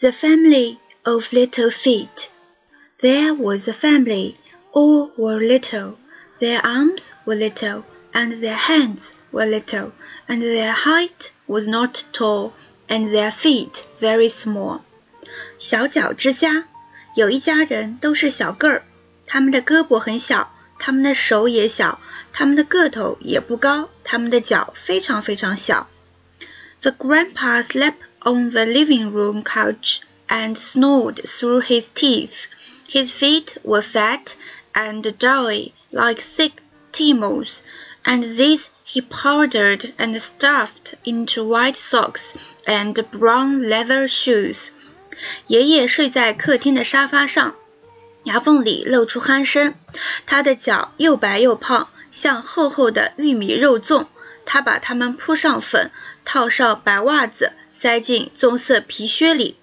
The family of little feet. There was a family. All were little. Their arms were little, and their hands were little, and their height was not tall, and their feet very small. 小脚之家，有一家人都是小个儿，他们的胳膊很小，他们的手也小，他们的个头也不高，他们的脚非常非常小。The grandpa slept on the living room couch and snored through his teeth. His feet were fat and doughy like thick Timos, and these he powdered and stuffed into white socks and brown leather shoes. 爷爷睡在客厅的沙发上，牙缝里露出鼾声。他的脚又白又胖，像厚厚的玉米肉粽。他把它们铺上粉，套上白袜子。 塞进棕色皮靴里。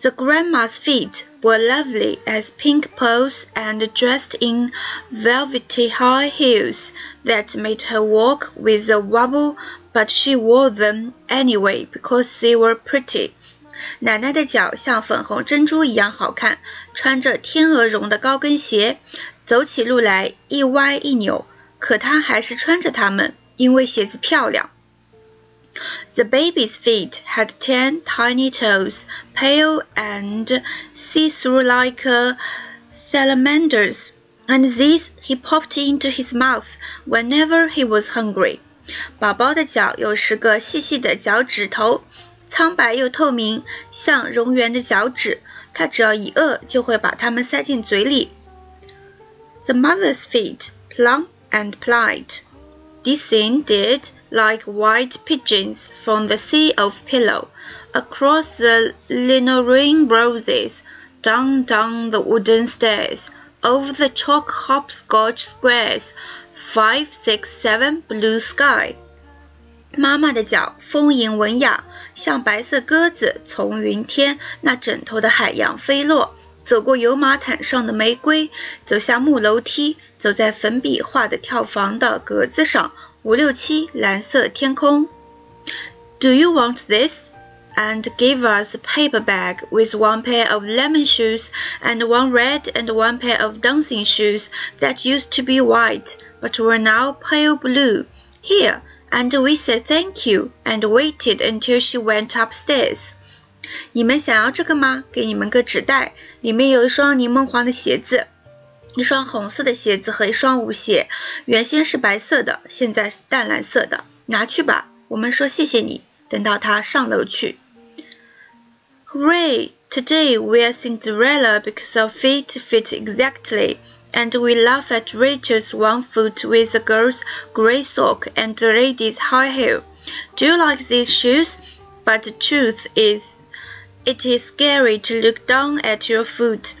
The grandma's feet were lovely as pink pearls and dressed in velvety high heels that made her walk with a wobble, but she wore them anyway because they were pretty. 奶奶的脚像粉红珍珠一样好看，穿着天鹅绒的高跟鞋，走起路来一歪一扭，可她还是穿着它们，因为鞋子漂亮。 the baby's feet had ten tiny toes, pale and see-through like a salamander's, and these he popped into his mouth whenever he was hungry. 宝宝的脚有十个细细的脚趾头，苍白又透明，像蝾螈的脚趾。他只要一饿，就会把它们塞进嘴里。The mother's feet, plump and pliant descended like white pigeons from the sea of pillow, across the linoleum roses, down down the wooden stairs, over the chalk hopscotch squares, five, six, seven, blue sky. 妈妈的脚丰盈文雅，像白色鸽子从云天那枕头的海洋飞落，走过油马毯上的玫瑰，走下木楼梯，走在粉笔画的跳房的格子上。 五六七蓝色天空。Do you want this? And give us a paper bag with one pair of lemon shoes and one red and one pair of dancing shoes that used to be white but were now pale blue. Here, and we said thank you and waited until she went upstairs. 你们想要这个吗？给你们个纸袋，里面有一双柠檬黄的鞋子。 一双红色的鞋子和一双舞鞋，原先是白色的，现在是淡蓝色的。拿去吧，我们说谢谢你。等到他上楼去。Hooray! Today we are Cinderella because our feet fit exactly, and we laugh at Rachel's one foot with the girl's grey sock and the lady's high heel. Do you like these shoes? But the truth is, it is scary to look down at your foot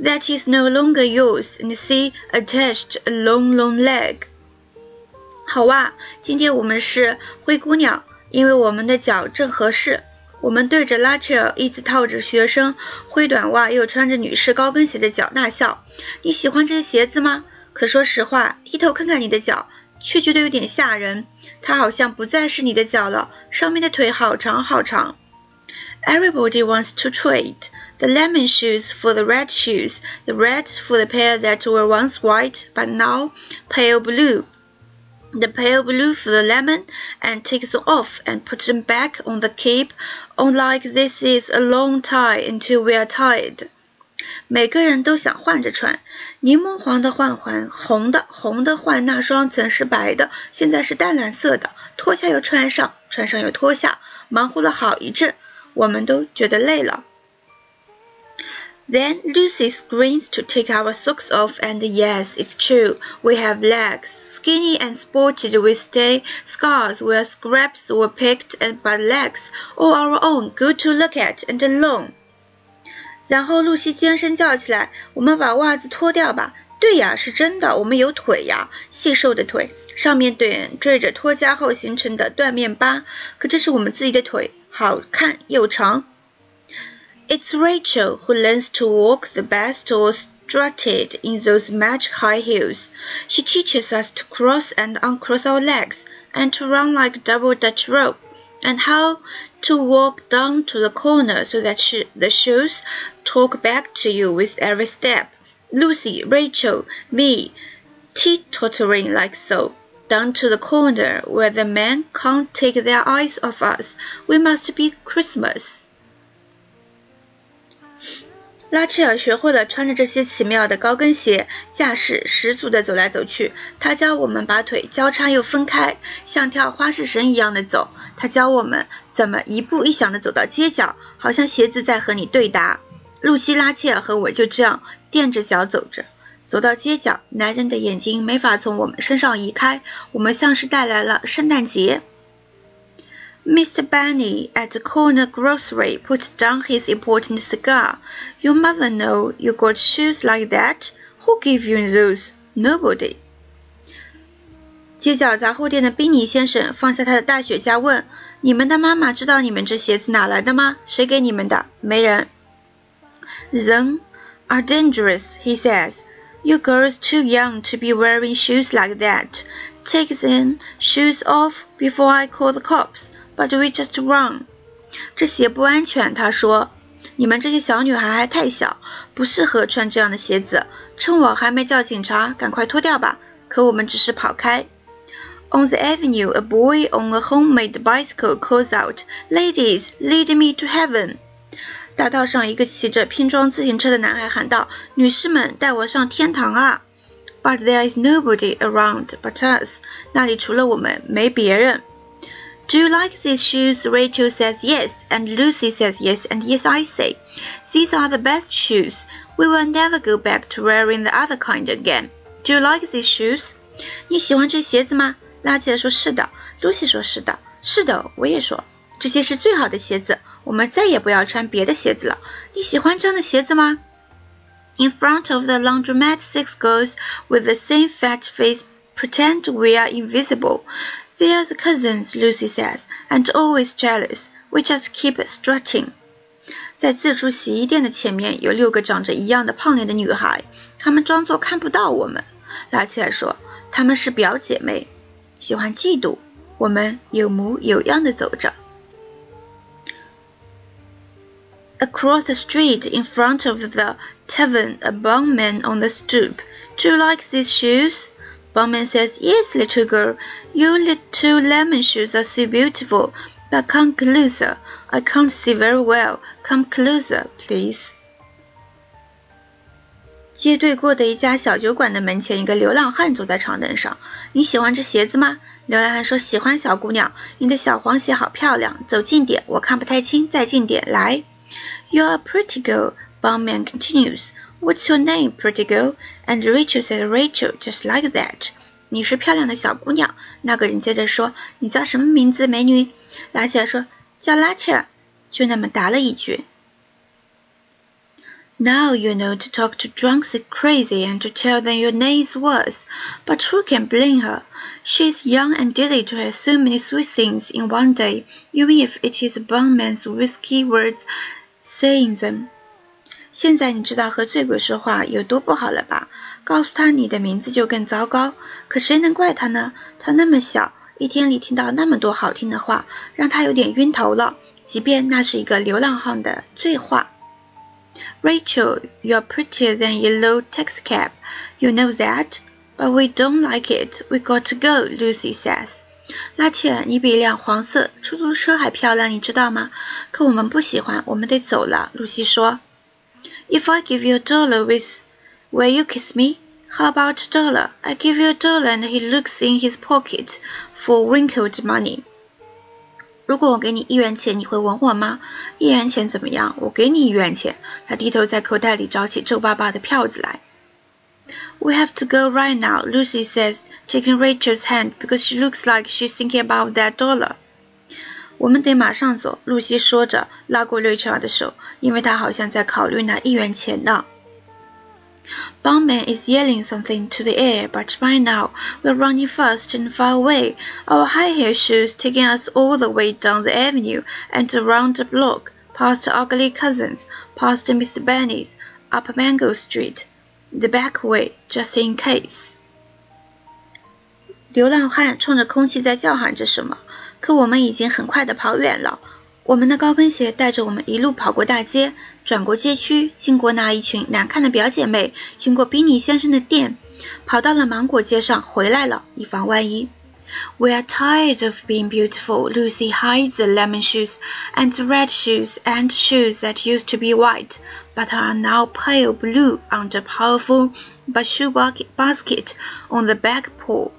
That is no longer yours and see attached a long, long leg. 好哇，今天我们是灰姑娘，因为我们的脚正合适。我们对着拉切尔一直套着学生灰短袜又穿着女士高跟鞋的脚大笑。你喜欢这些鞋子吗？可说实话，低头看看你的脚，却觉得有点吓人。它好像不再是你的脚了，上面的腿好长好长。Everybody wants to trade the lemon shoes for the red shoes, the red for the pair that were once white but now pale blue, the pale blue for the lemon, and take them off and put them back on the cape on like this is a long tie until we are tired. 每个人都想换着穿，柠檬黄的换换红的，红的换那双曾是白的，现在是淡蓝色的，脱下又穿上，穿上又脱下，忙活了好一阵。我们都觉得累了。 Then Lucy screams to take our socks off, and yes, it's true, we have legs, skinny and spotted with stay scars where scraps were picked, and but legs all our own, good to look at and long. 然后露西尖声叫起来：“我们把袜子脱掉吧！”对呀，是真的，我们有腿呀，细瘦的腿，上面点缀着脱痂后形成的断面疤。可这是我们自己的腿。好看又长。It's Rachel who learns to walk the best or strutted in those magic high heels. She teaches us to cross and uncross our legs and to run like double Dutch rope and how to walk down to the corner so that the shoes talk back to you with every step. Lucy, Rachel, me, teetottering like so, down to the corner where the men can't take their eyes off us. We must be Christmas. 拉切尔学会了穿着这些奇妙的高跟鞋，架势十足地走来走去。他教我们把腿交叉又分开，像跳花式绳一样的走。他教我们怎么一步一响地走到街角，好像鞋子在和你对答。露西·拉切尔和我就这样垫着脚走着，走到街角，男人的眼睛没法从我们身上移开，我们像是带来了圣诞节。Mr. Benny at the corner grocery put down his important cigar. Your mother know you got shoes like that? Who gave you those? Nobody. 街角杂货店的宾尼先生放下他的大雪茄，问：“你们的妈妈知道你们这鞋子哪来的吗？谁给你们的？”没人。Then are dangerous, he says. You girls too young to be wearing shoes like that. Take them shoes off before I call the cops. But we just run。这鞋不安全，他说。你们这些小女孩还太小，不适合穿这样的鞋子。趁我还没叫警察，赶快脱掉吧。可我们只是跑开。On the avenue, a boy on a homemade bicycle calls out, "Ladies, lead me to heaven." 大道上，一个骑着拼装自行车的男孩喊道：“女士们，带我上天堂啊！” But there is nobody around but us。那里除了我们，没别人。Do you like these shoes? Rachel says yes, and Lucy says yes, and yes, I say. These are the best shoes. We will never go back to wearing the other kind again. Do you like these shoes? 你喜欢这鞋子吗？拉切说是的，Lucy 说是的，是的，我也说，这些是最好的鞋子，我们再也不要穿别的鞋子了。你喜欢这样的鞋子吗？In front of the laundromat, six girls with the same fat face pretend we are invisible. They're the cousins, Lucy says, and always jealous. We just keep strutting. 在自助洗衣店的前面有六个长着一样的胖脸的女孩，她们装作看不到我们。拉起来说，她们是表姐妹，喜欢嫉妒。我们有模有样的走着。Across the street in front of the tavern, a bowman on the stoop. Do you like these shoes? Bum man says, Yes, little girl, your little lemon shoes are so beautiful, but come closer. I can't see very well. Come closer, please. 街对过的一家小酒馆的门前，一个流浪汉坐在长凳上。你喜欢这鞋子吗？流浪汉说：“喜欢，小姑娘，你的小黄鞋好漂亮。走近点，我看不太清，再近点，来。”You're a pretty girl, bum man continues. What's your name, pretty girl? And Rachel said Rachel, just like that. 你是漂亮的小姑娘。那个人接着说，你叫什么名字，美女？拉切尔说，叫拉切尔。就那么答了一句。Now you know to talk to drunks is crazy and to tell them your name's worse. But who can blame her? She's young and dizzy to have so many sweet things in one day, even if it is a bondman's whiskey words saying them. 现在你知道和醉鬼说话有多不好了吧？告诉他你的名字就更糟糕。可谁能怪他呢？他那么小，一天里听到那么多好听的话，让他有点晕头了。即便那是一个流浪汉的醉话。Rachel, you're prettier than yellow taxicab. You know that, but we don't like it. We got to go. Lucy says. 拉切尔，你比一辆黄色出租车还漂亮，你知道吗？可我们不喜欢，我们得走了。露西说。If I give you a dollar with will you kiss me? How about a dollar? I give you a dollar and he looks in his pocket for wrinkled money. 如果我给你一元钱，你会吻我吗？一元钱怎么样？我给你一元钱。他低头在口袋里找起皱巴巴的票子来。We have to go right now, Lucy says, taking Rachel's hand because she looks like she's thinking about that dollar. 我们得马上走。”露西说着，拉过瑞查的手，因为他好像在考虑拿一元钱呢。Bum man is yelling something to the air, but by now we're running fast and far away, our high heel shoes taking us all the way down the avenue and around the block, past ugly cousins, past Mr. Benny's, up Mango Street, the back way, just in case. 流浪汉冲着空气在叫喊着什么。可我们已经很快地跑远了。我们的高跟鞋带着我们一路跑过大街，转过街区，经过那一群难看的表姐妹，经过比尼先生的店，跑到了芒果街上，回来了，以防万一。We are tired of being beautiful. Lucy hides the lemon shoes and red shoes and shoes that used to be white but are now pale blue under powerful shoe basket on the back porch.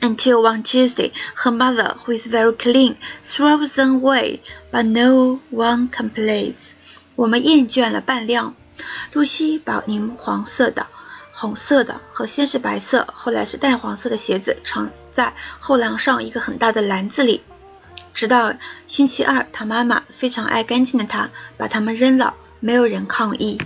Until one Tuesday, her mother, who is very clean, throws them away, but no one complains. 我们厌倦了扮靓。露西把柠黄色的、红色的和先是白色，后来是淡黄色的鞋子藏在后廊上一个很大的篮子里。直到星期二，他妈妈非常爱干净的她把它们扔了，没有人抗议。